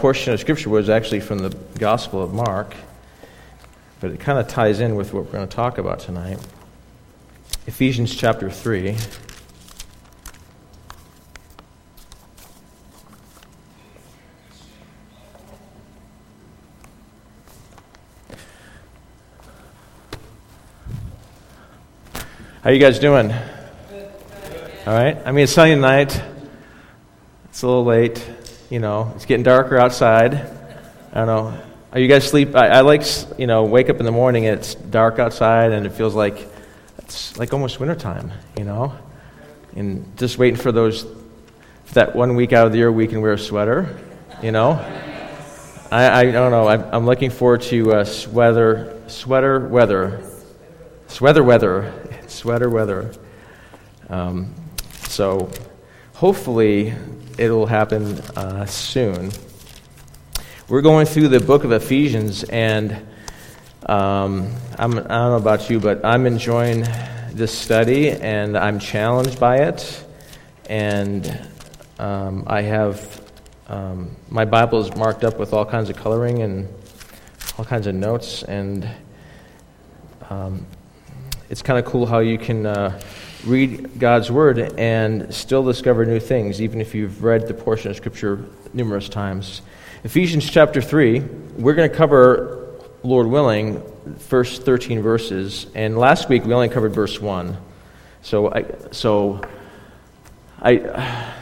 portion of Scripture was actually from the Gospel of Mark, but it kind of ties in with what we're going to talk about tonight. Ephesians chapter 3. How you guys doing? All right. I mean, it's Sunday night. It's a little late. You know, it's getting darker outside. I don't know. Are you guys sleep? I, I like, you know, wake up in the morning and it's dark outside and it feels like it's like almost wintertime, you know? And just waiting for those, for that one week out of the year we can wear a sweater, you know? I, I don't know. I'm, I'm looking forward to uh, sweater, sweater weather. Sweater weather. Sweater weather. Um, so hopefully it'll happen uh, soon. We're going through the book of Ephesians, and um, I'm, I don't know about you, but I'm enjoying this study, and I'm challenged by it. And um, I have um, my Bible is marked up with all kinds of coloring and all kinds of notes, and um, it's kind of cool how you can. Uh, read God's Word and still discover new things, even if you've read the portion of Scripture numerous times. Ephesians chapter 3, we're going to cover, Lord willing, first 13 verses. And last week we only covered verse 1. So I, so I,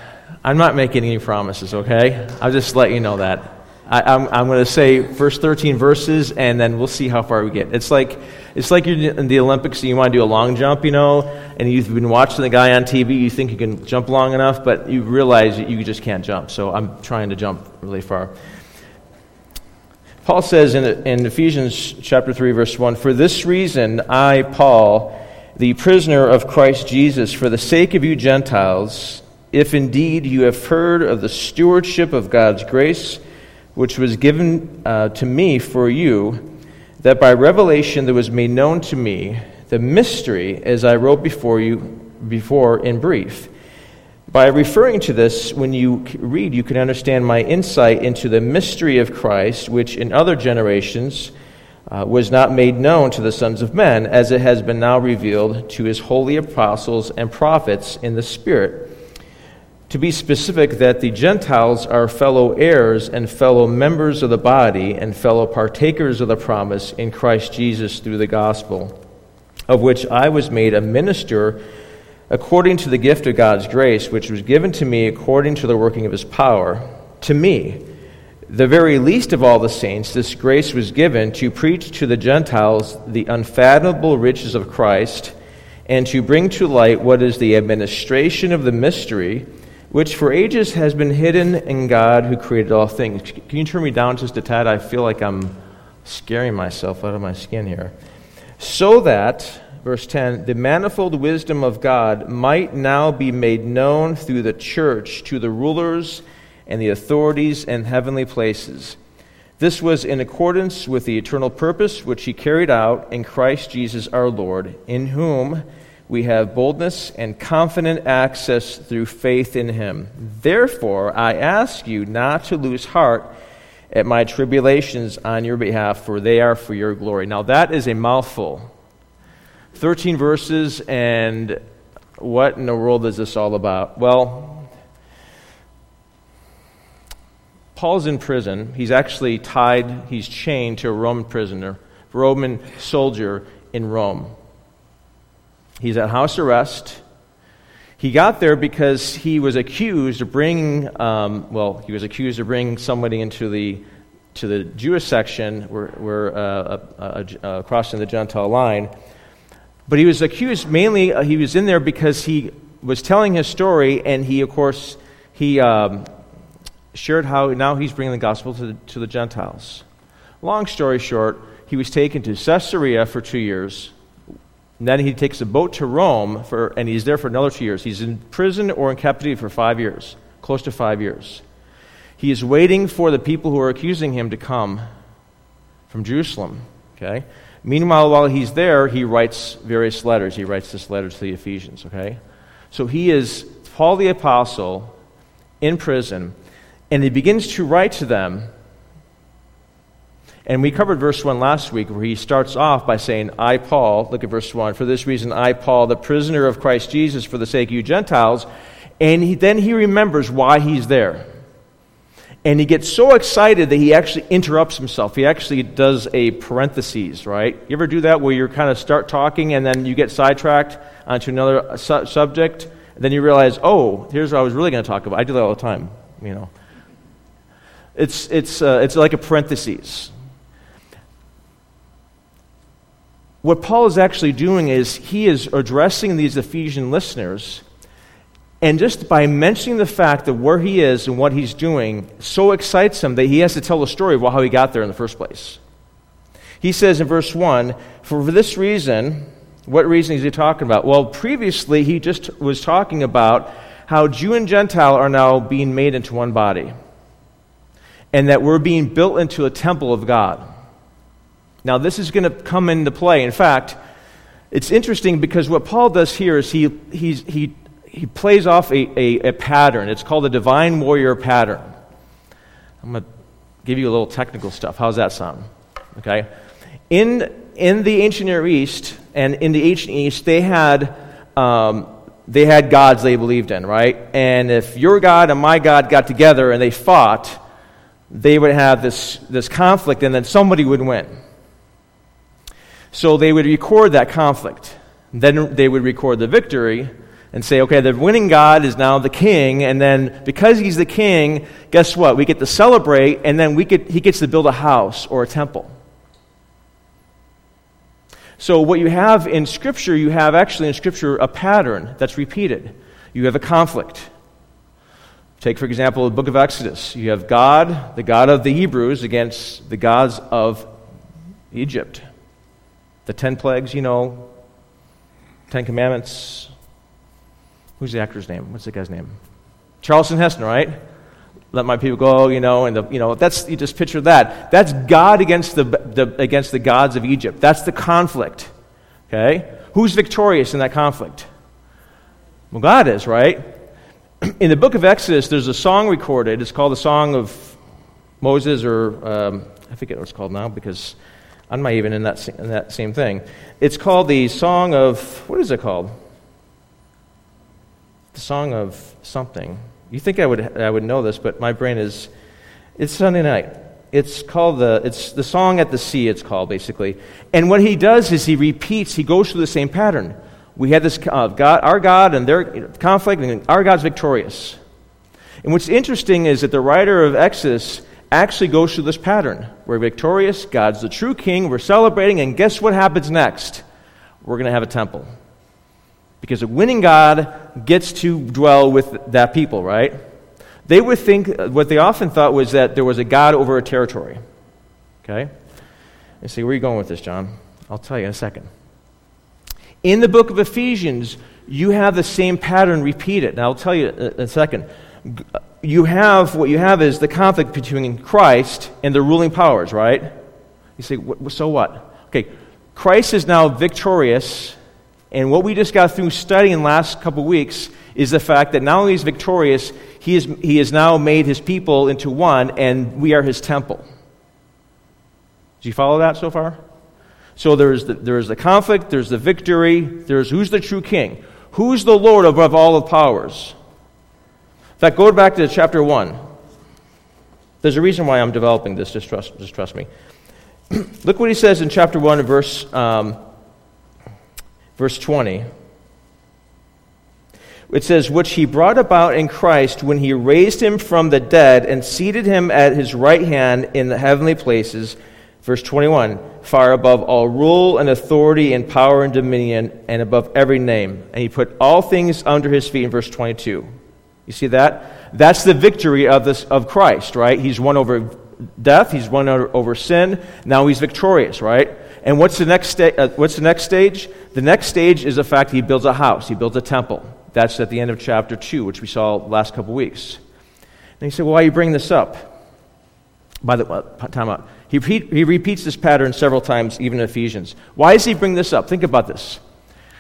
I'm not making any promises, okay? I'll just let you know that. I, am I'm, I'm going to say first 13 verses, and then we'll see how far we get. It's like, it's like you're in the Olympics and you want to do a long jump, you know, and you've been watching the guy on TV, you think you can jump long enough, but you realize that you just can't jump. So I'm trying to jump really far. Paul says in, in Ephesians chapter 3, verse 1 For this reason, I, Paul, the prisoner of Christ Jesus, for the sake of you Gentiles, if indeed you have heard of the stewardship of God's grace, which was given uh, to me for you, that by revelation there was made known to me the mystery as I wrote before you before in brief. By referring to this, when you read, you can understand my insight into the mystery of Christ, which in other generations uh, was not made known to the sons of men, as it has been now revealed to his holy apostles and prophets in the Spirit to be specific, that the Gentiles are fellow heirs and fellow members of the body and fellow partakers of the promise in Christ Jesus through the gospel, of which I was made a minister according to the gift of God's grace, which was given to me according to the working of his power. To me, the very least of all the saints, this grace was given to preach to the Gentiles the unfathomable riches of Christ and to bring to light what is the administration of the mystery which for ages has been hidden in God who created all things. Can you turn me down just a tad? I feel like I'm scaring myself out of my skin here. So that, verse 10, the manifold wisdom of God might now be made known through the church to the rulers and the authorities in heavenly places. This was in accordance with the eternal purpose which he carried out in Christ Jesus our Lord, in whom we have boldness and confident access through faith in him. Therefore, I ask you not to lose heart at my tribulations on your behalf, for they are for your glory. Now, that is a mouthful. 13 verses, and what in the world is this all about? Well, Paul's in prison. He's actually tied, he's chained to a Roman prisoner, Roman soldier in Rome. He's at house arrest. He got there because he was accused of bringing, um, well, he was accused of bringing somebody into the to the Jewish section, where uh, uh, uh, uh, crossing the Gentile line. But he was accused mainly. Uh, he was in there because he was telling his story, and he, of course, he um, shared how now he's bringing the gospel to the, to the Gentiles. Long story short, he was taken to Caesarea for two years and then he takes a boat to Rome, for, and he's there for another two years. He's in prison or in captivity for five years, close to five years. He is waiting for the people who are accusing him to come from Jerusalem. Okay? Meanwhile, while he's there, he writes various letters. He writes this letter to the Ephesians. Okay? So he is Paul the Apostle in prison, And he begins to write to them. And we covered verse 1 last week, where he starts off by saying, I, Paul, look at verse 1, for this reason, I, Paul, the prisoner of Christ Jesus, for the sake of you Gentiles. And he, then he remembers why he's there. And he gets so excited that he actually interrupts himself. He actually does a parenthesis, right? You ever do that where you kind of start talking and then you get sidetracked onto another su- subject? And then you realize, oh, here's what I was really going to talk about. I do that all the time, you know. It's, it's, uh, it's like a parenthesis. What Paul is actually doing is he is addressing these Ephesian listeners and just by mentioning the fact of where he is and what he's doing, so excites him that he has to tell the story of how he got there in the first place. He says in verse 1 For this reason, what reason is he talking about? Well, previously he just was talking about how Jew and Gentile are now being made into one body, and that we're being built into a temple of God. Now, this is going to come into play. In fact, it's interesting because what Paul does here is he, he he plays off a, a, a pattern. It's called the divine warrior pattern. I'm going to give you a little technical stuff. How's that sound? Okay. In, in the ancient Near East, and in the ancient East, they had, um, they had gods they believed in, right? And if your God and my God got together and they fought, they would have this, this conflict, and then somebody would win. So they would record that conflict. Then they would record the victory, and say, okay, the winning God is now the king, and then because he's the king, guess what? We get to celebrate, and then we get, he gets to build a house or a temple. So, what you have in Scripture, you have actually in Scripture a pattern that's repeated. You have a conflict. Take, for example, the book of Exodus. You have God, the God of the Hebrews, against the gods of Egypt. The ten plagues, you know, Ten Commandments, Who's the actor's name? What's the guy's name? Charlton Heston, right? Let my people go, you know, and the, you know, that's you just picture that. That's God against the, the against the gods of Egypt. That's the conflict. Okay? Who's victorious in that conflict? Well, God is, right? In the book of Exodus, there's a song recorded. It's called the Song of Moses, or um, I forget what it's called now because I'm not even in that, in that same thing. It's called the Song of, what is it called? the song of something. You think I would, I would know this, but my brain is. It's Sunday night. It's called the, it's the song at the sea, it's called basically. And what he does is he repeats, he goes through the same pattern. We had this uh, God, our God and their conflict, and our God's victorious. And what's interesting is that the writer of Exodus actually goes through this pattern. We're victorious, God's the true king, we're celebrating, and guess what happens next? We're going to have a temple. Because a winning God gets to dwell with that people, right? They would think, what they often thought was that there was a God over a territory. Okay? And see, where are you going with this, John? I'll tell you in a second. In the book of Ephesians, you have the same pattern repeated. Now, I'll tell you in a second. You have, what you have is the conflict between Christ and the ruling powers, right? You say, so what? Okay, Christ is now victorious and what we just got through studying last couple weeks is the fact that not only is victorious, he, is, he has now made his people into one, and we are his temple. Do you follow that so far? So there's the, there's the conflict, there's the victory, there's who's the true king? Who's the Lord above all the powers? In fact, go back to chapter 1. There's a reason why I'm developing this, just trust, just trust me. Look what he says in chapter 1 verse um, Verse 20. It says, Which he brought about in Christ when he raised him from the dead and seated him at his right hand in the heavenly places. Verse 21 Far above all rule and authority and power and dominion, and above every name. And he put all things under his feet in verse 22. You see that? That's the victory of, this, of Christ, right? He's won over death, he's won over sin. Now he's victorious, right? And what's the next sta- uh, what's the next stage? The next stage is the fact he builds a house, he builds a temple. That's at the end of chapter 2, which we saw last couple weeks. And he said, Well, why are you bringing this up? By the time out. He, he repeats this pattern several times, even in Ephesians. Why does he bring this up? Think about this.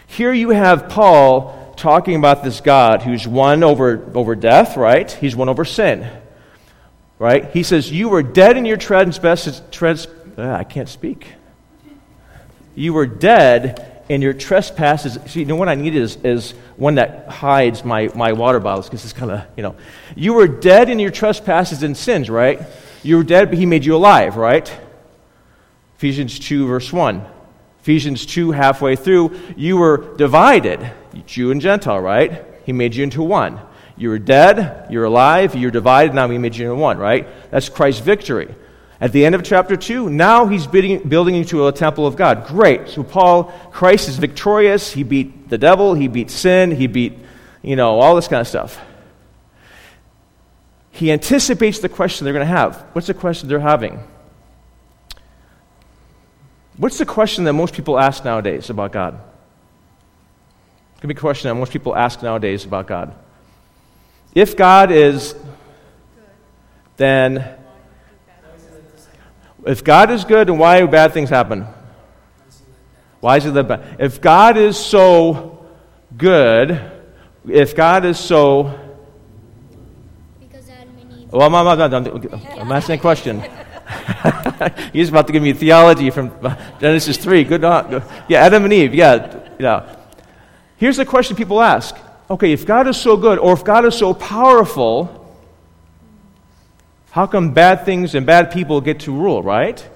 Here you have Paul talking about this God who's won over, over death, right? He's won over sin. right? He says, You were dead in your trespasses. Trans, uh, I can't speak. You were dead in your trespasses. See, you know what I need is, is one that hides my, my water bottles because it's kind of, you know. You were dead in your trespasses and sins, right? You were dead, but he made you alive, right? Ephesians 2, verse 1. Ephesians 2, halfway through, you were divided, Jew and Gentile, right? He made you into one. You were dead, you're alive, you're divided, now he made you into one, right? That's Christ's victory. At the end of chapter 2, now he's building, building into a temple of God. Great. So, Paul, Christ is victorious. He beat the devil, he beat sin, he beat, you know, all this kind of stuff. He anticipates the question they're going to have. What's the question they're having? What's the question that most people ask nowadays about God? It could be a question that most people ask nowadays about God. If God is, then if God is good, then why do bad things happen? Why is it that bad? If God is so good, if God is so. Well, I'm, I'm, I'm, I'm asking a question. He's about to give me theology from Genesis 3. Good, good. Yeah, Adam and Eve. Yeah, yeah. Here's the question people ask okay, if God is so good, or if God is so powerful, how come bad things and bad people get to rule, right?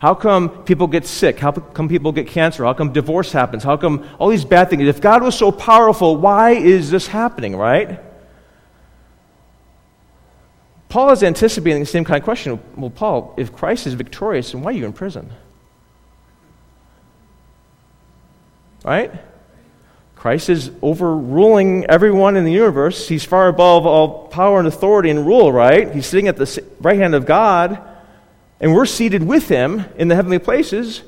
How come people get sick? How come people get cancer? How come divorce happens? How come all these bad things? If God was so powerful, why is this happening, right? Paul is anticipating the same kind of question. Well, Paul, if Christ is victorious, then why are you in prison? Right? Christ is overruling everyone in the universe. He's far above all power and authority and rule, right? He's sitting at the right hand of God, and we're seated with him in the heavenly places.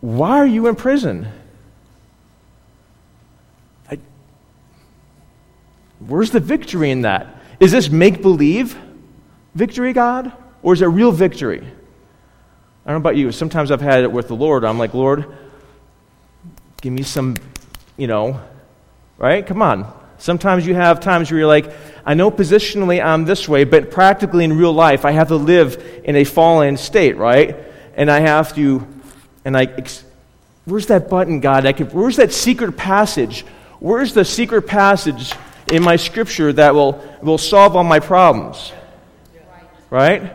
Why are you in prison? I, where's the victory in that? Is this make believe victory, God? Or is it real victory? I don't know about you. Sometimes I've had it with the Lord. I'm like, Lord, give me some, you know, right? Come on. Sometimes you have times where you're like, I know positionally I'm this way, but practically in real life, I have to live in a fallen state, right? And I have to, and I, where's that button, God? I can, where's that secret passage? Where's the secret passage in my scripture that will, will solve all my problems. Right?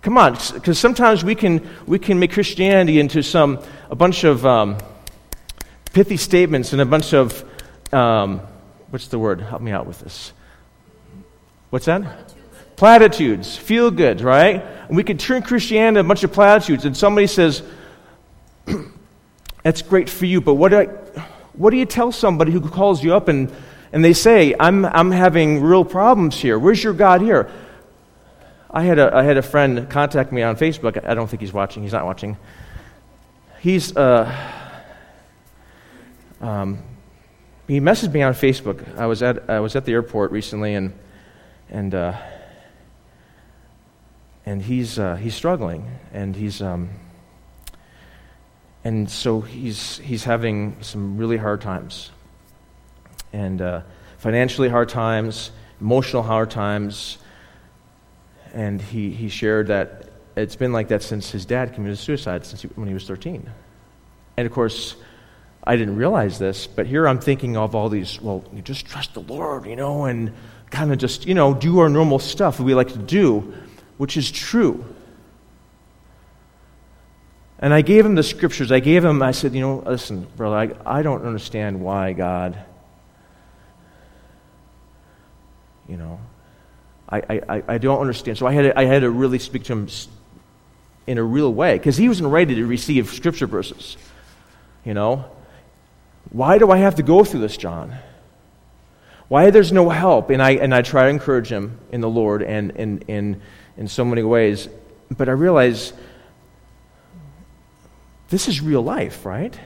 Come on, because sometimes we can, we can make Christianity into some, a bunch of um, pithy statements and a bunch of, um, what's the word? Help me out with this. What's that? Platitudes. platitudes. Feel good, right? And we can turn Christianity a bunch of platitudes, and somebody says, That's great for you, but what do, I, what do you tell somebody who calls you up and and they say, I'm, I'm having real problems here. Where's your God here? I had, a, I had a friend contact me on Facebook. I don't think he's watching. He's not watching. He's, uh, um, he messaged me on Facebook. I was at, I was at the airport recently, and, and, uh, and he's, uh, he's struggling. And he's, um, and so he's, he's having some really hard times and uh, financially hard times, emotional hard times. And he, he shared that it's been like that since his dad committed suicide since he, when he was 13. And of course, I didn't realize this, but here I'm thinking of all these, well, you just trust the Lord, you know, and kind of just, you know, do our normal stuff we like to do, which is true. And I gave him the scriptures. I gave him, I said, you know, listen, brother, I, I don't understand why God You know, I, I, I don't understand. So I had, to, I had to really speak to him in a real way because he wasn't ready to receive scripture verses. You know, why do I have to go through this, John? Why there's no help? And I, and I try to encourage him in the Lord and in, in, in so many ways. But I realize this is real life, right?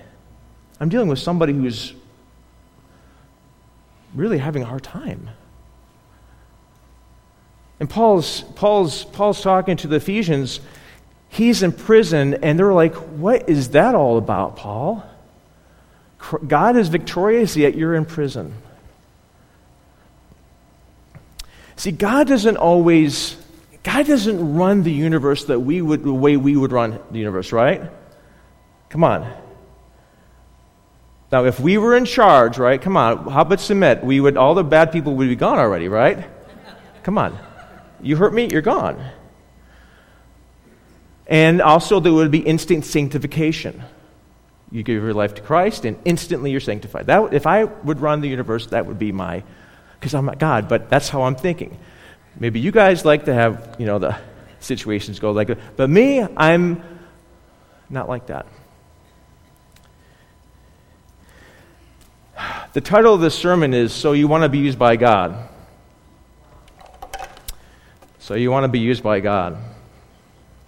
I'm dealing with somebody who's really having a hard time. And Paul's, Paul's, Paul's talking to the Ephesians. He's in prison, and they're like, What is that all about, Paul? God is victorious, yet you're in prison. See, God doesn't always, God doesn't run the universe that we would, the way we would run the universe, right? Come on. Now, if we were in charge, right? Come on, how about submit? We would, all the bad people would be gone already, right? Come on. You hurt me, you're gone. And also, there would be instant sanctification. You give your life to Christ, and instantly you're sanctified. That, if I would run the universe, that would be my, because I'm not God, but that's how I'm thinking. Maybe you guys like to have, you know, the situations go like that. But me, I'm not like that. The title of this sermon is So You Want to Be Used by God. So You Want to Be Used by God.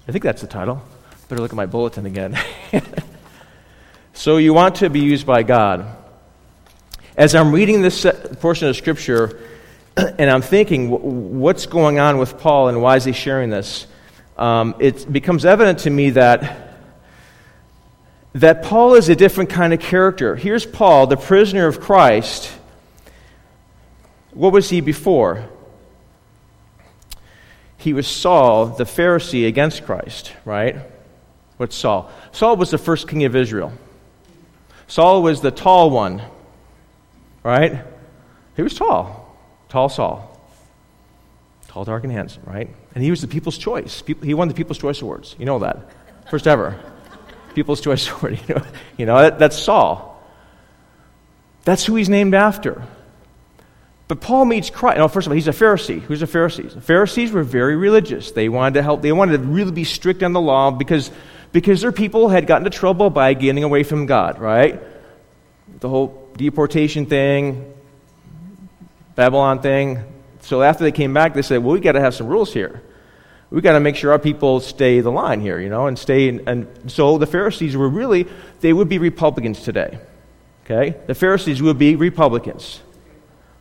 I think that's the title. Better look at my bulletin again. so You Want to Be Used by God. As I'm reading this portion of Scripture, and I'm thinking, what's going on with Paul and why is he sharing this? Um, it becomes evident to me that that Paul is a different kind of character. Here's Paul, the prisoner of Christ. What was he before? He was Saul, the Pharisee against Christ, right? What's Saul? Saul was the first king of Israel. Saul was the tall one, right? He was tall. Tall Saul. Tall, dark, and handsome, right? And he was the people's choice. He won the People's Choice Awards. You know that. First ever. People's Choice Award. You know, you know that, that's Saul. That's who he's named after. But Paul meets Christ. No, first of all, he's a Pharisee. Who's a Pharisee? The Pharisees were very religious. They wanted to help. They wanted to really be strict on the law because, because their people had gotten into trouble by getting away from God, right? The whole deportation thing, Babylon thing. So after they came back, they said, well, we've got to have some rules here We've got to make sure our people stay the line here, you know, and stay. In, and so the Pharisees were really, they would be Republicans today. Okay? The Pharisees would be Republicans.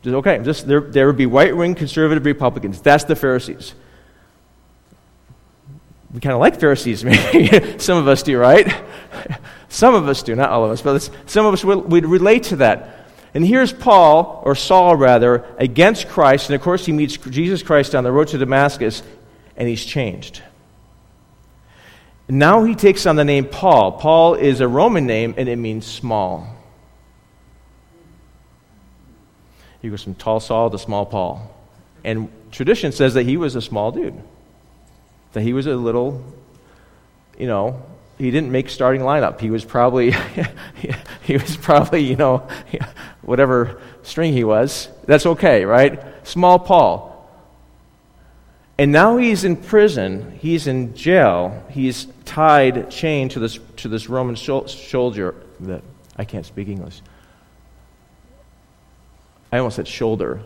Just, okay, just, there, there would be white wing conservative Republicans. That's the Pharisees. We kind of like Pharisees, maybe. some of us do, right? some of us do, not all of us, but some of us would, would relate to that. And here's Paul, or Saul rather, against Christ, and of course he meets Jesus Christ on the road to Damascus, and he's changed. Now he takes on the name Paul. Paul is a Roman name and it means small. He goes from tall Saul to small Paul. And tradition says that he was a small dude, that he was a little, you know, he didn't make starting lineup. He was probably, he was probably, you know, whatever string he was. That's okay, right? Small Paul. And now he's in prison, he's in jail, he's tied, chained to this, to this Roman soldier that I can't speak English. I almost said shoulder.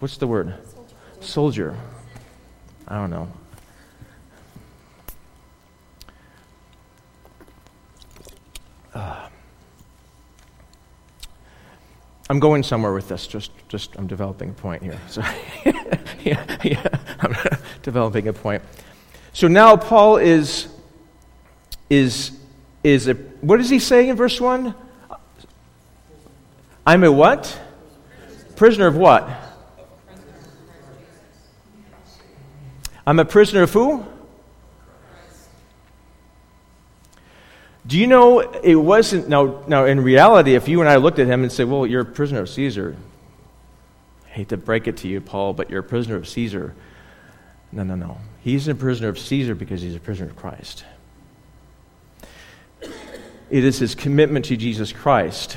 What's the word? Soldier. Soldier. I don't know. Uh, I'm going somewhere with this. Just, just I'm developing a point here. So, yeah, yeah, I'm developing a point. So now Paul is, is, is a, what is he saying in verse 1? I'm a what? Prisoner of what? I'm a prisoner of who? Do you know it wasn't now now in reality if you and I looked at him and said, "Well, you're a prisoner of Caesar." I hate to break it to you, Paul, but you're a prisoner of Caesar. No, no, no. He's a prisoner of Caesar because he's a prisoner of Christ. It is his commitment to Jesus Christ.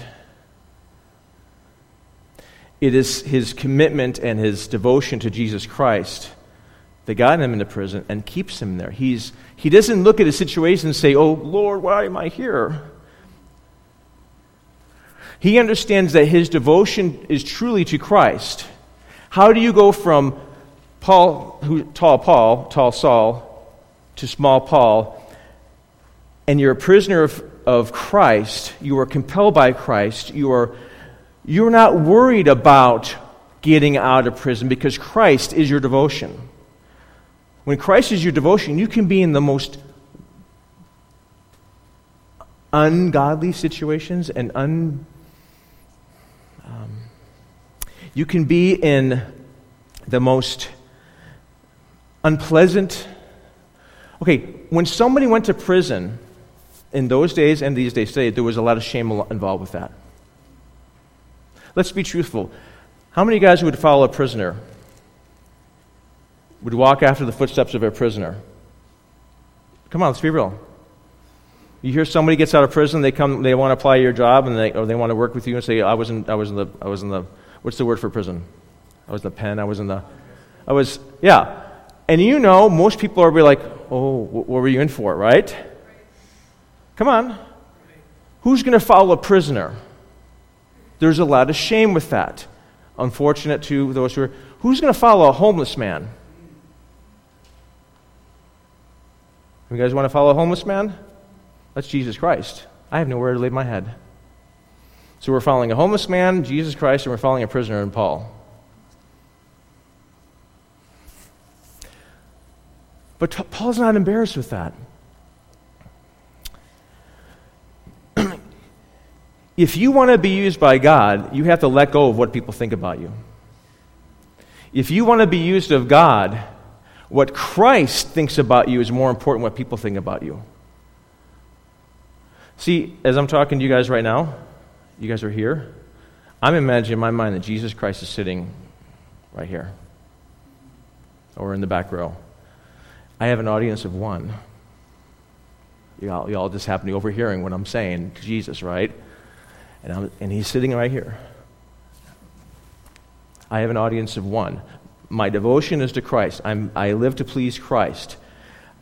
It is his commitment and his devotion to Jesus Christ that got him into prison and keeps him there. He's, he doesn't look at his situation and say, Oh, Lord, why am I here? He understands that his devotion is truly to Christ. How do you go from Paul, who, tall Paul, tall Saul, to small Paul, and you're a prisoner of, of Christ, you are compelled by Christ, you are, you're not worried about getting out of prison because Christ is your devotion. When Christ is your devotion, you can be in the most ungodly situations and un, um, you can be in the most unpleasant. Okay, when somebody went to prison in those days and these days today, there was a lot of shame involved with that. Let's be truthful. How many guys would follow a prisoner? Would walk after the footsteps of a prisoner? Come on, let's be real. You hear somebody gets out of prison, they come, they want to apply your job, and they, or they want to work with you and say, I was in, I was in the, I was in the, what's the word for prison? I was in the pen, I was in the, I was, yeah. And you know, most people are be like, oh, what were you in for, right? Come on. Who's going to follow a prisoner? There's a lot of shame with that. Unfortunate to those who are. Who's going to follow a homeless man? You guys want to follow a homeless man? That's Jesus Christ. I have nowhere to lay my head. So we're following a homeless man, Jesus Christ, and we're following a prisoner in Paul. But Paul's not embarrassed with that. if you want to be used by God, you have to let go of what people think about you. If you want to be used of God, what Christ thinks about you is more important what people think about you. See, as I'm talking to you guys right now, you guys are here. I'm imagining in my mind that Jesus Christ is sitting right here or in the back row. I have an audience of one. Y'all, y'all just happen to be overhearing what I'm saying Jesus, right? And, I'm, and he's sitting right here. I have an audience of one. My devotion is to Christ. I'm, I live to please Christ.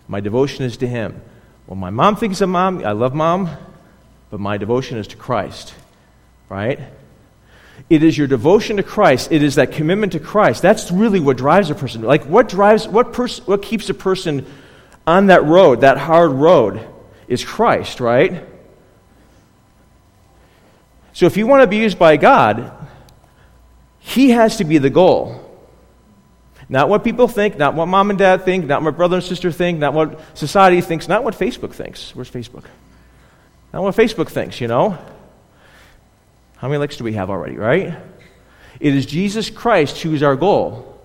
My devotion is to Him. Well, my mom thinks of mom. I love mom, but my devotion is to Christ, right? It is your devotion to Christ. It is that commitment to Christ. That's really what drives a person. Like, what drives, what, pers- what keeps a person on that road, that hard road, is Christ, right? So if you want to be used by God, He has to be the goal. Not what people think, not what mom and dad think, not what brother and sister think, not what society thinks, not what Facebook thinks. Where's Facebook? Not what Facebook thinks, you know? How many likes do we have already, right? It is Jesus Christ who is our goal.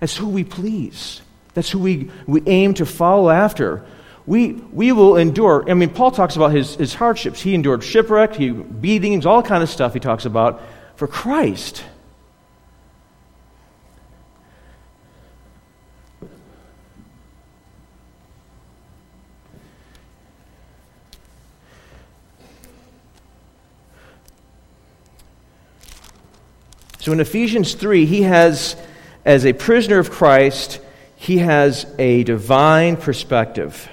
That's who we please. That's who we, we aim to follow after. We, we will endure. I mean, Paul talks about his, his hardships. He endured shipwreck, he, beatings, all kind of stuff he talks about for Christ. So in Ephesians 3, he has, as a prisoner of Christ, he has a divine perspective.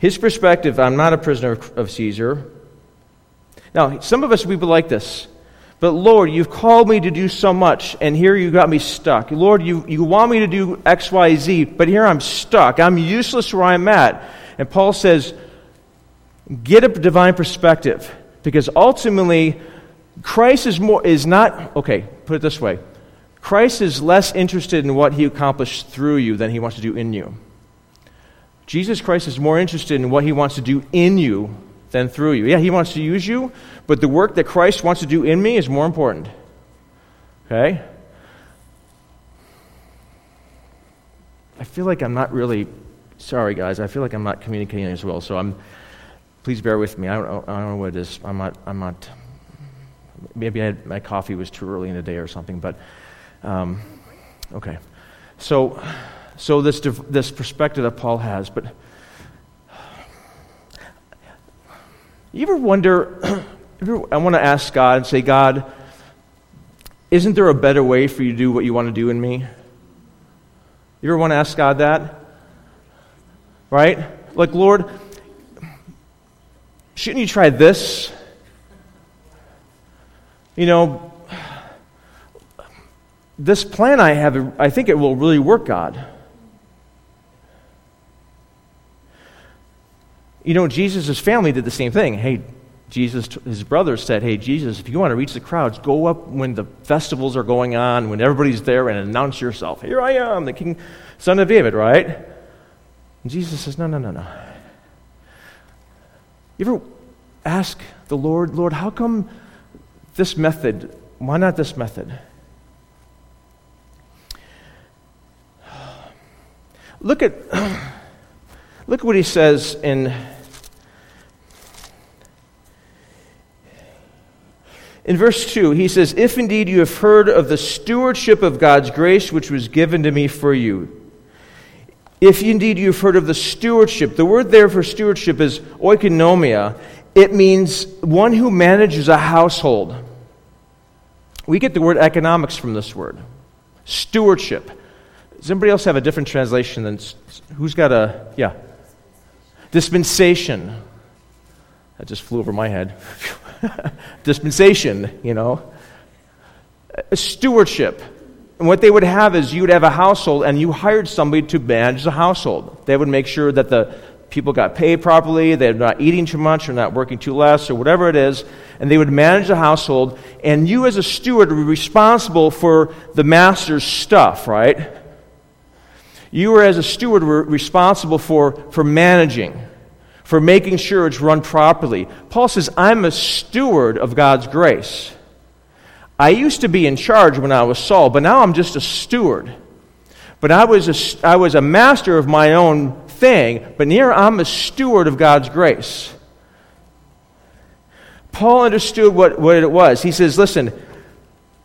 His perspective, I'm not a prisoner of Caesar. Now, some of us, we would like this. But Lord, you've called me to do so much, and here you got me stuck. Lord, you, you want me to do X, Y, Z, but here I'm stuck. I'm useless where I'm at. And Paul says, get a divine perspective, because ultimately, Christ is more is not okay, put it this way. Christ is less interested in what he accomplished through you than he wants to do in you. Jesus Christ is more interested in what he wants to do in you than through you. Yeah, he wants to use you, but the work that Christ wants to do in me is more important. Okay? I feel like I'm not really sorry guys. I feel like I'm not communicating as well. So I'm please bear with me. I don't, I don't know what it is. I'm not I'm not maybe had, my coffee was too early in the day or something, but um, okay. So, so this, this perspective that Paul has, but you ever wonder, I want to ask God and say, God, isn't there a better way for you to do what you want to do in me? You ever want to ask God that? Right? Like, Lord, shouldn't you try this? You know, this plan I have, I think it will really work, God. You know, Jesus' family did the same thing. Hey, Jesus, his brothers said, Hey, Jesus, if you want to reach the crowds, go up when the festivals are going on, when everybody's there, and announce yourself. Here I am, the king, son of David, right? And Jesus says, No, no, no, no. You ever ask the Lord, Lord, how come this method, why not this method? Look at, look at what he says in, in verse 2. He says, If indeed you have heard of the stewardship of God's grace which was given to me for you. If indeed you've heard of the stewardship, the word there for stewardship is oikonomia, it means one who manages a household. We get the word economics from this word stewardship. Does anybody else have a different translation than who's got a, yeah? Dispensation. That just flew over my head. Dispensation, you know. A stewardship. And what they would have is you would have a household and you hired somebody to manage the household. They would make sure that the people got paid properly, they're not eating too much or not working too less or whatever it is, and they would manage the household. And you, as a steward, be responsible for the master's stuff, right? You, were, as a steward, were responsible for, for managing, for making sure it's run properly. Paul says, I'm a steward of God's grace. I used to be in charge when I was Saul, but now I'm just a steward. But I was a, I was a master of my own thing, but here I'm a steward of God's grace. Paul understood what, what it was. He says, Listen,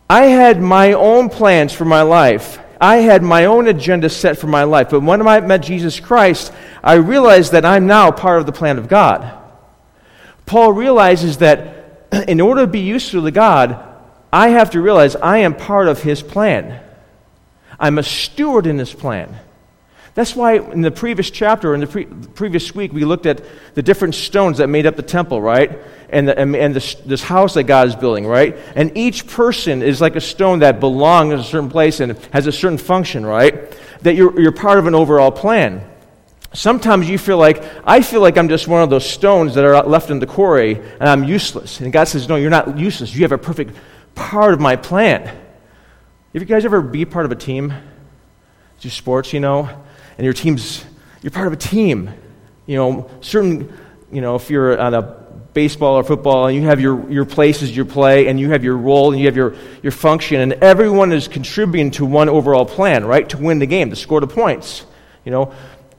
I had my own plans for my life. I had my own agenda set for my life. But when I met Jesus Christ, I realized that I'm now part of the plan of God. Paul realizes that in order to be useful to God, I have to realize I am part of his plan. I'm a steward in his plan. That's why in the previous chapter, in the pre- previous week, we looked at the different stones that made up the temple, right? And, the, and, and this, this house that God is building, right? And each person is like a stone that belongs in a certain place and has a certain function, right? That you're, you're part of an overall plan. Sometimes you feel like, I feel like I'm just one of those stones that are left in the quarry and I'm useless. And God says, No, you're not useless. You have a perfect part of my plan. Have you guys ever be part of a team? Do sports, you know? And your team's, you're part of a team. You know, certain, you know, if you're on a baseball or football and you have your, your places you play and you have your role and you have your, your function and everyone is contributing to one overall plan, right? To win the game, to score the points. You know,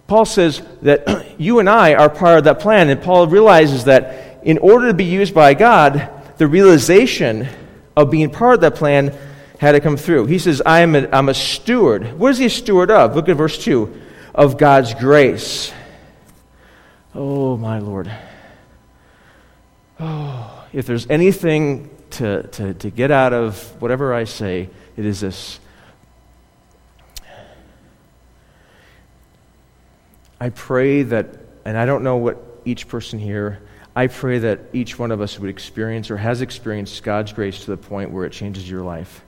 Paul says that you and I are part of that plan, and Paul realizes that in order to be used by God, the realization of being part of that plan had to come through. He says, I am a, I'm a steward. What is he a steward of? Look at verse 2 of God's grace. Oh, my Lord. Oh, if there's anything to, to, to get out of whatever I say, it is this. I pray that, and I don't know what each person here, I pray that each one of us would experience or has experienced God's grace to the point where it changes your life.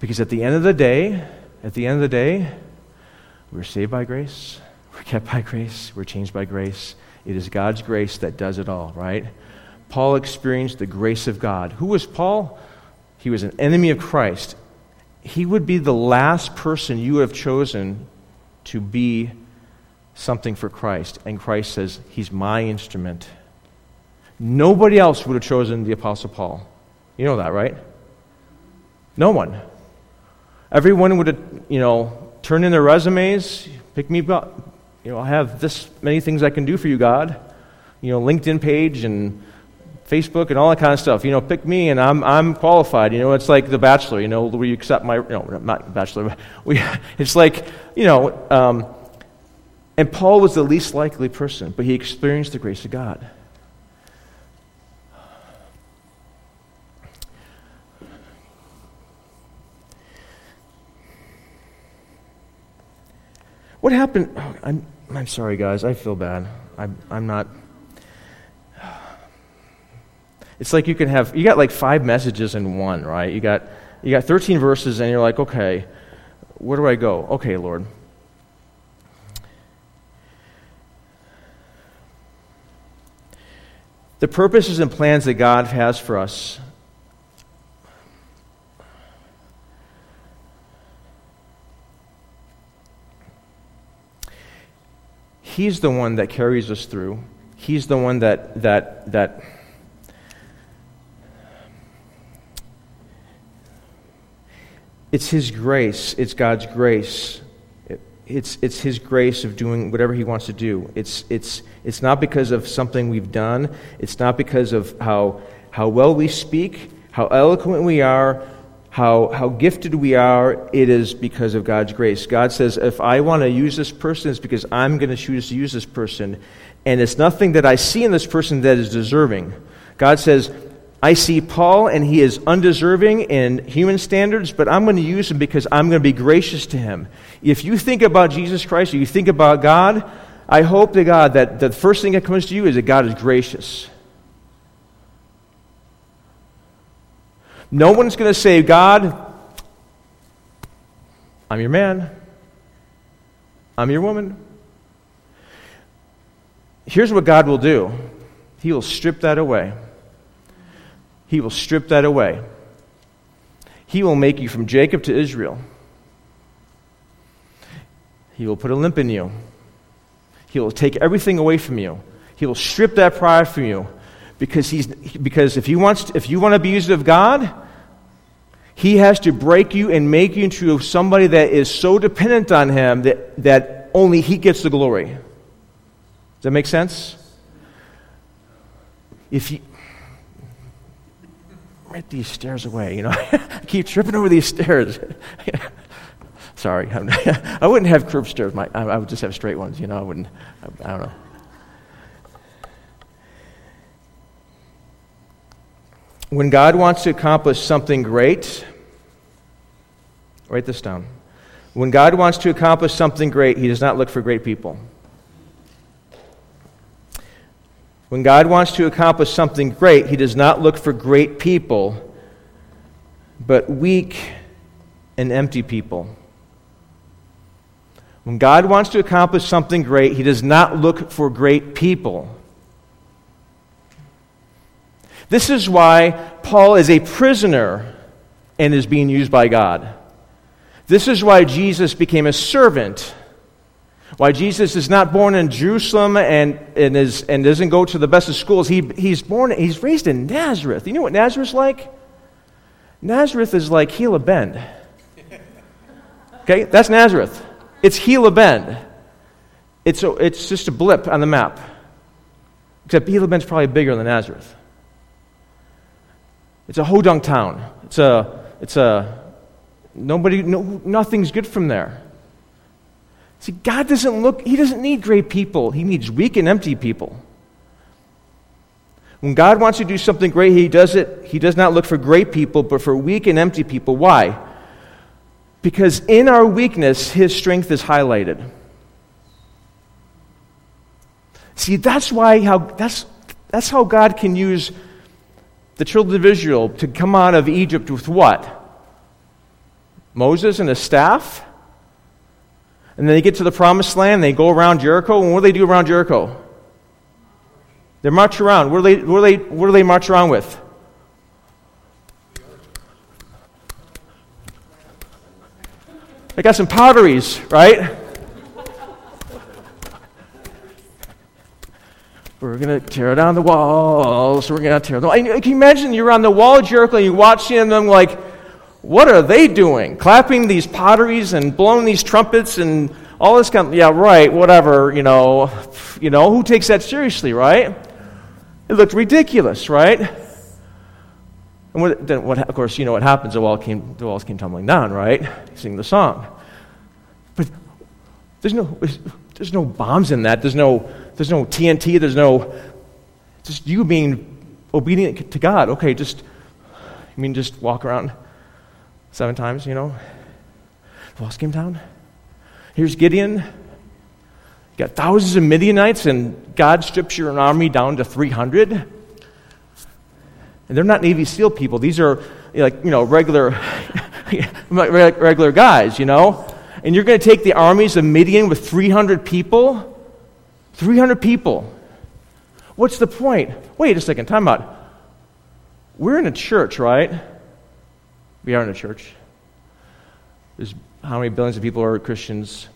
Because at the end of the day, at the end of the day, we're saved by grace, we're kept by grace, we're changed by grace. It is God's grace that does it all, right? Paul experienced the grace of God. Who was Paul? He was an enemy of Christ. He would be the last person you would have chosen to be something for Christ. And Christ says, He's my instrument. Nobody else would have chosen the Apostle Paul. You know that, right? No one. Everyone would have, you know, turn in their resumes, pick me up. You know, I have this many things I can do for you, God. You know, LinkedIn page and Facebook and all that kind of stuff. You know, pick me and I'm, I'm qualified. You know, it's like The Bachelor, you know, where you accept my, no, not Bachelor, we, it's like, you know, um, and Paul was the least likely person, but he experienced the grace of God. What happened? Oh, I'm, I'm sorry, guys. I feel bad. I'm, I'm not. It's like you can have, you got like five messages in one, right? You got, you got 13 verses, and you're like, okay, where do I go? Okay, Lord. The purposes and plans that God has for us He's the one that carries us through. He's the one that, that, that, it's His grace, it's God's grace it's, it's His grace of doing whatever He wants to do. It's, it's, it's not because of something we've done, it's not because of how, how well we speak, how eloquent we are, how, how gifted we are. It is because of God's grace. God says, if I want to use this person, it's because I'm going to choose to use this person. And it's nothing that I see in this person that is deserving. God says, I see Paul, and he is undeserving in human standards, but I'm going to use him because I'm going to be gracious to him. If you think about Jesus Christ, or you think about God, I hope to God that the first thing that comes to you is that God is gracious. No one's going to say, God, I'm your man, I'm your woman. Here's what God will do He will strip that away. He will strip that away. He will make you from Jacob to Israel. He will put a limp in you. He will take everything away from you. He will strip that pride from you. Because, he's, because if, he wants to, if you want to be used of God, he has to break you and make you into somebody that is so dependent on him that, that only he gets the glory. Does that make sense? If you, right these stairs away. You know, I keep tripping over these stairs. Sorry, I wouldn't have curved stairs. My, I would just have straight ones. You know, I wouldn't. I, I don't know. When God wants to accomplish something great, write this down. When God wants to accomplish something great, He does not look for great people. When God wants to accomplish something great, He does not look for great people, but weak and empty people. When God wants to accomplish something great, He does not look for great people. This is why Paul is a prisoner and is being used by God. This is why Jesus became a servant why Jesus is not born in Jerusalem and, and, is, and doesn't go to the best of schools. He, he's, born, he's raised in Nazareth. You know what Nazareth's like? Nazareth is like Gila Bend. Okay, that's Nazareth. It's Gila Bend. It's, a, it's just a blip on the map. Except Gila Bend's probably bigger than Nazareth. It's a hodunk town. It's a, it's a, nobody, no, nothing's good from there. See, God doesn't look, He doesn't need great people, He needs weak and empty people. When God wants to do something great, He does it, He does not look for great people, but for weak and empty people. Why? Because in our weakness, His strength is highlighted. See, that's why how that's that's how God can use the children of Israel to come out of Egypt with what? Moses and a staff? And then they get to the promised land, they go around Jericho, and what do they do around Jericho? They march around. What do they, what do they, what do they march around with? They got some potteries, right? We're going to tear down the walls. We're going to tear the them. Uh, can you imagine you're on the wall of Jericho and you're watching them like, what are they doing? Clapping these potteries and blowing these trumpets and all this kind of, yeah, right, whatever, you know, you know, who takes that seriously, right? It looked ridiculous, right? And what, then what, of course, you know what happens, the, wall came, the walls came tumbling down, right? Sing the song. But there's no, there's no bombs in that. There's no, there's no TNT. There's no, just you being obedient to God. Okay, just, I mean, just walk around seven times, you know. The walls came down. Here's Gideon. You got thousands of Midianites, and God strips your army down to 300. And they're not Navy SEAL people. These are like, you know, regular, regular guys, you know. And you're going to take the armies of Midian with 300 people? 300 people. What's the point? Wait a second, time out. We're in a church, right? We are in a church. There's how many billions of people are Christians?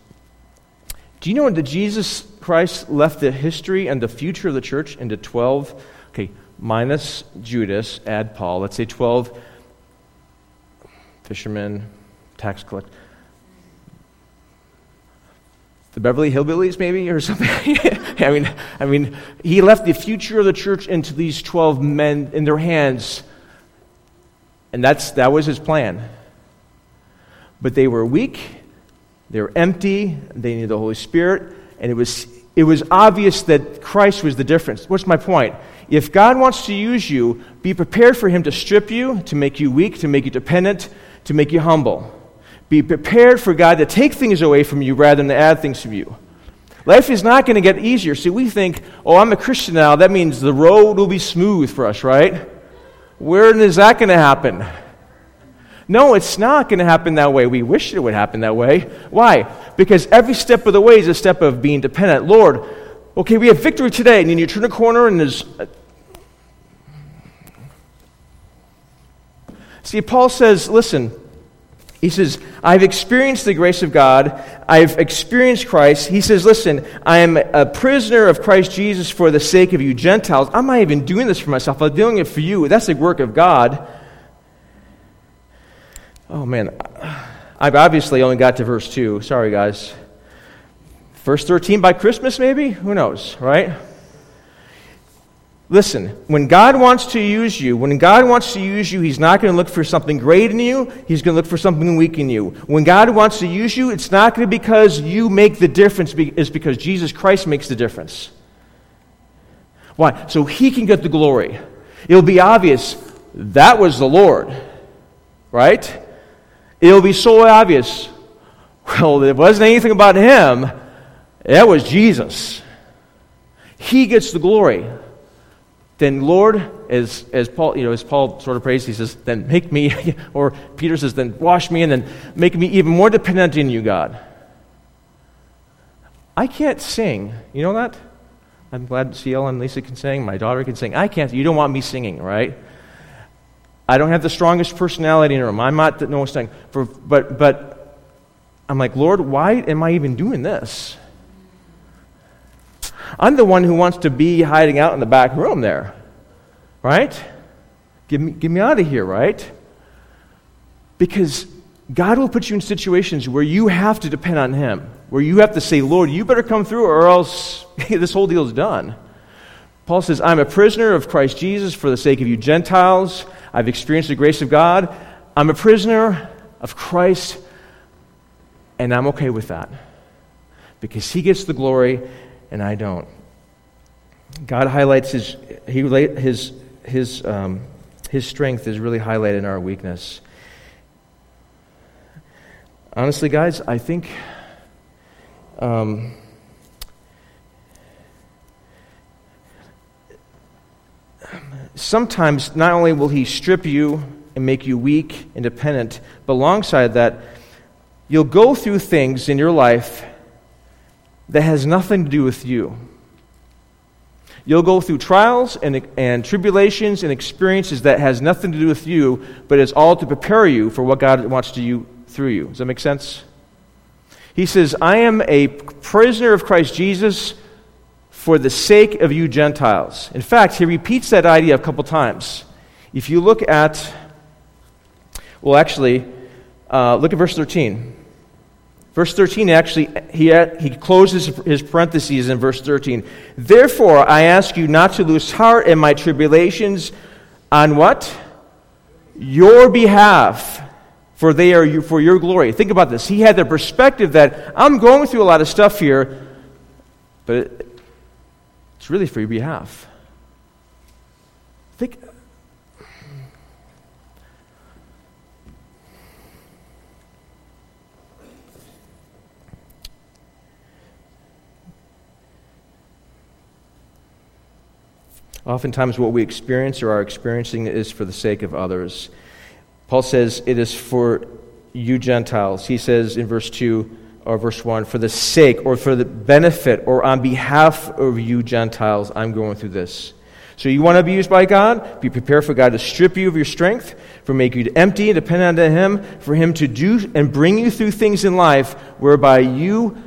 Do you know that Jesus Christ left the history and the future of the church into 12? Okay, minus Judas, add Paul. Let's say 12 fishermen, tax collectors. The Beverly Hillbillies, maybe, or something. I mean, I mean, he left the future of the church into these 12 men in their hands. And that's, that was his plan. But they were weak, they were empty, they needed the Holy Spirit, and it was, it was obvious that Christ was the difference. What's my point? If God wants to use you, be prepared for him to strip you, to make you weak, to make you dependent, to make you humble. Be prepared for God to take things away from you rather than to add things to you. Life is not going to get easier. See, we think, oh, I'm a Christian now. That means the road will be smooth for us, right? Where is that going to happen? No, it's not going to happen that way. We wish it would happen that way. Why? Because every step of the way is a step of being dependent. Lord, okay, we have victory today, and then you turn a corner and there's. Uh, See, Paul says, listen, he says, I've experienced the grace of God. I've experienced Christ. He says, Listen, I am a prisoner of Christ Jesus for the sake of you Gentiles. I'm not even doing this for myself, I'm doing it for you. That's the work of God. Oh, man. I've obviously only got to verse 2. Sorry, guys. Verse 13 by Christmas, maybe? Who knows, right? Listen, when God wants to use you, when God wants to use you, He's not going to look for something great in you. He's going to look for something weak in you. When God wants to use you, it's not going to be because you make the difference, it's because Jesus Christ makes the difference. Why? So He can get the glory. It'll be obvious that was the Lord, right? It'll be so obvious. Well, it wasn't anything about Him, that was Jesus. He gets the glory then Lord, as, as Paul, you know, as Paul sort of prays, he says, then make me, or Peter says, then wash me and then make me even more dependent in you, God. I can't sing. You know that? I'm glad CL and Lisa can sing. My daughter can sing. I can't. You don't want me singing, right? I don't have the strongest personality in the room. I'm not the most thing. For, but, but I'm like, Lord, why am I even doing this? I'm the one who wants to be hiding out in the back room there. Right? Get me, get me out of here, right? Because God will put you in situations where you have to depend on Him, where you have to say, Lord, you better come through or else this whole deal is done. Paul says, I'm a prisoner of Christ Jesus for the sake of you Gentiles. I've experienced the grace of God. I'm a prisoner of Christ, and I'm okay with that because He gets the glory and I don't. God highlights his, he, his, his, um, his strength is really highlighted in our weakness. Honestly, guys, I think um, sometimes not only will he strip you and make you weak and dependent, but alongside that, you'll go through things in your life that has nothing to do with you. You'll go through trials and, and tribulations and experiences that has nothing to do with you, but it's all to prepare you for what God wants to do through you. Does that make sense? He says, I am a prisoner of Christ Jesus for the sake of you Gentiles. In fact, he repeats that idea a couple times. If you look at, well, actually, uh, look at verse 13. Verse 13, actually, he, he closes his parentheses in verse 13. Therefore, I ask you not to lose heart in my tribulations on what? Your behalf, for they are for your glory. Think about this. He had the perspective that I'm going through a lot of stuff here, but it's really for your behalf. Think, Oftentimes, what we experience or are experiencing is for the sake of others. Paul says it is for you Gentiles. He says in verse 2 or verse 1 for the sake or for the benefit or on behalf of you Gentiles, I'm going through this. So you want to be used by God? Be prepared for God to strip you of your strength, for make you empty and dependent on Him, for Him to do and bring you through things in life whereby you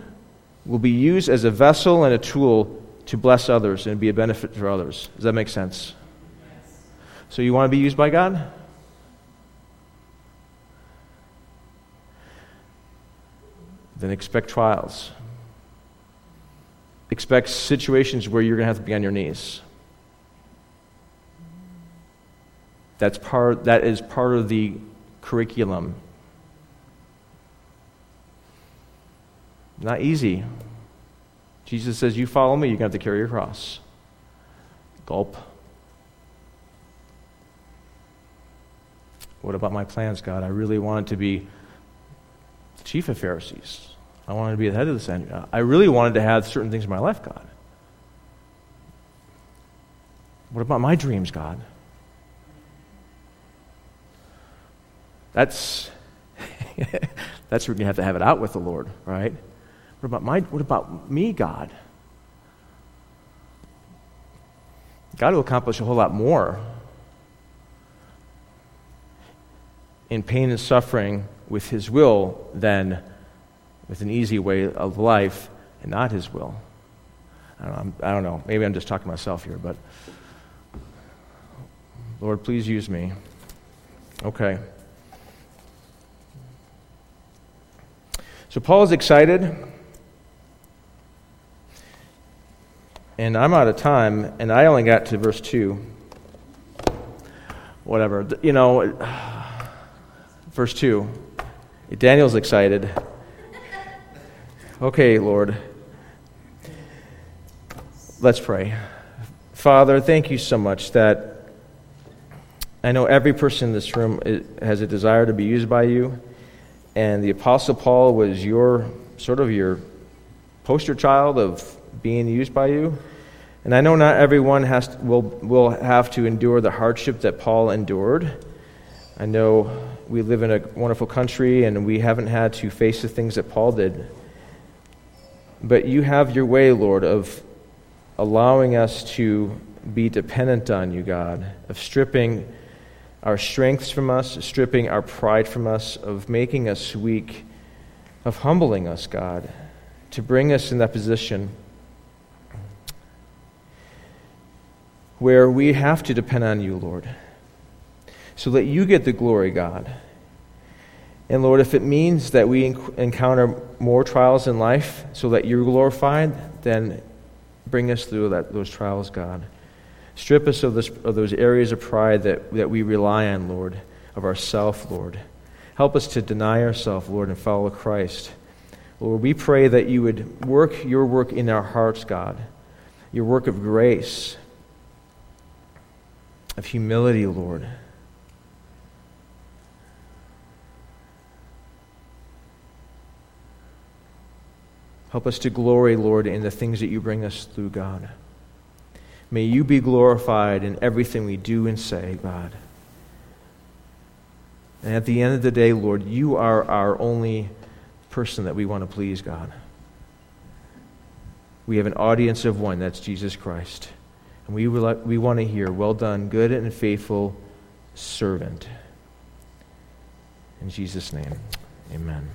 will be used as a vessel and a tool to bless others and be a benefit for others. Does that make sense? So you want to be used by God? Then expect trials. Expect situations where you're going to have to be on your knees. That's part, that is part of the curriculum. Not easy. Jesus says, You follow me, you're going to have to carry your cross. Gulp. What about my plans, God? I really wanted to be the chief of Pharisees. I wanted to be the head of the Sanhedrin. I really wanted to have certain things in my life, God. What about my dreams, God? That's that's where you have to have it out with the Lord, right? What about my what about me, God? God will accomplish a whole lot more in pain and suffering with his will than with an easy way of life and not his will. I don't, know, I don't know. Maybe I'm just talking to myself here, but Lord, please use me. Okay. So Paul is excited. And I'm out of time, and I only got to verse 2. Whatever. You know, verse 2. Daniel's excited. Okay, Lord. Let's pray. Father, thank you so much that I know every person in this room has a desire to be used by you. And the Apostle Paul was your sort of your poster child of being used by you. And I know not everyone has to, will, will have to endure the hardship that Paul endured. I know we live in a wonderful country and we haven't had to face the things that Paul did. But you have your way, Lord, of allowing us to be dependent on you, God, of stripping our strengths from us, stripping our pride from us, of making us weak, of humbling us, God, to bring us in that position where we have to depend on you, Lord, so that you get the glory, God. And Lord, if it means that we encounter more trials in life so that you're glorified, then bring us through that, those trials, God. Strip us of, this, of those areas of pride that, that we rely on, Lord, of ourself, Lord. Help us to deny ourselves, Lord, and follow Christ. Lord, we pray that you would work your work in our hearts, God, your work of grace, of humility, Lord. Help us to glory, Lord, in the things that you bring us through, God. May you be glorified in everything we do and say, God. And at the end of the day, Lord, you are our only person that we want to please, God. We have an audience of one, that's Jesus Christ. And we, will, we want to hear, well done, good and faithful servant. In Jesus' name, amen.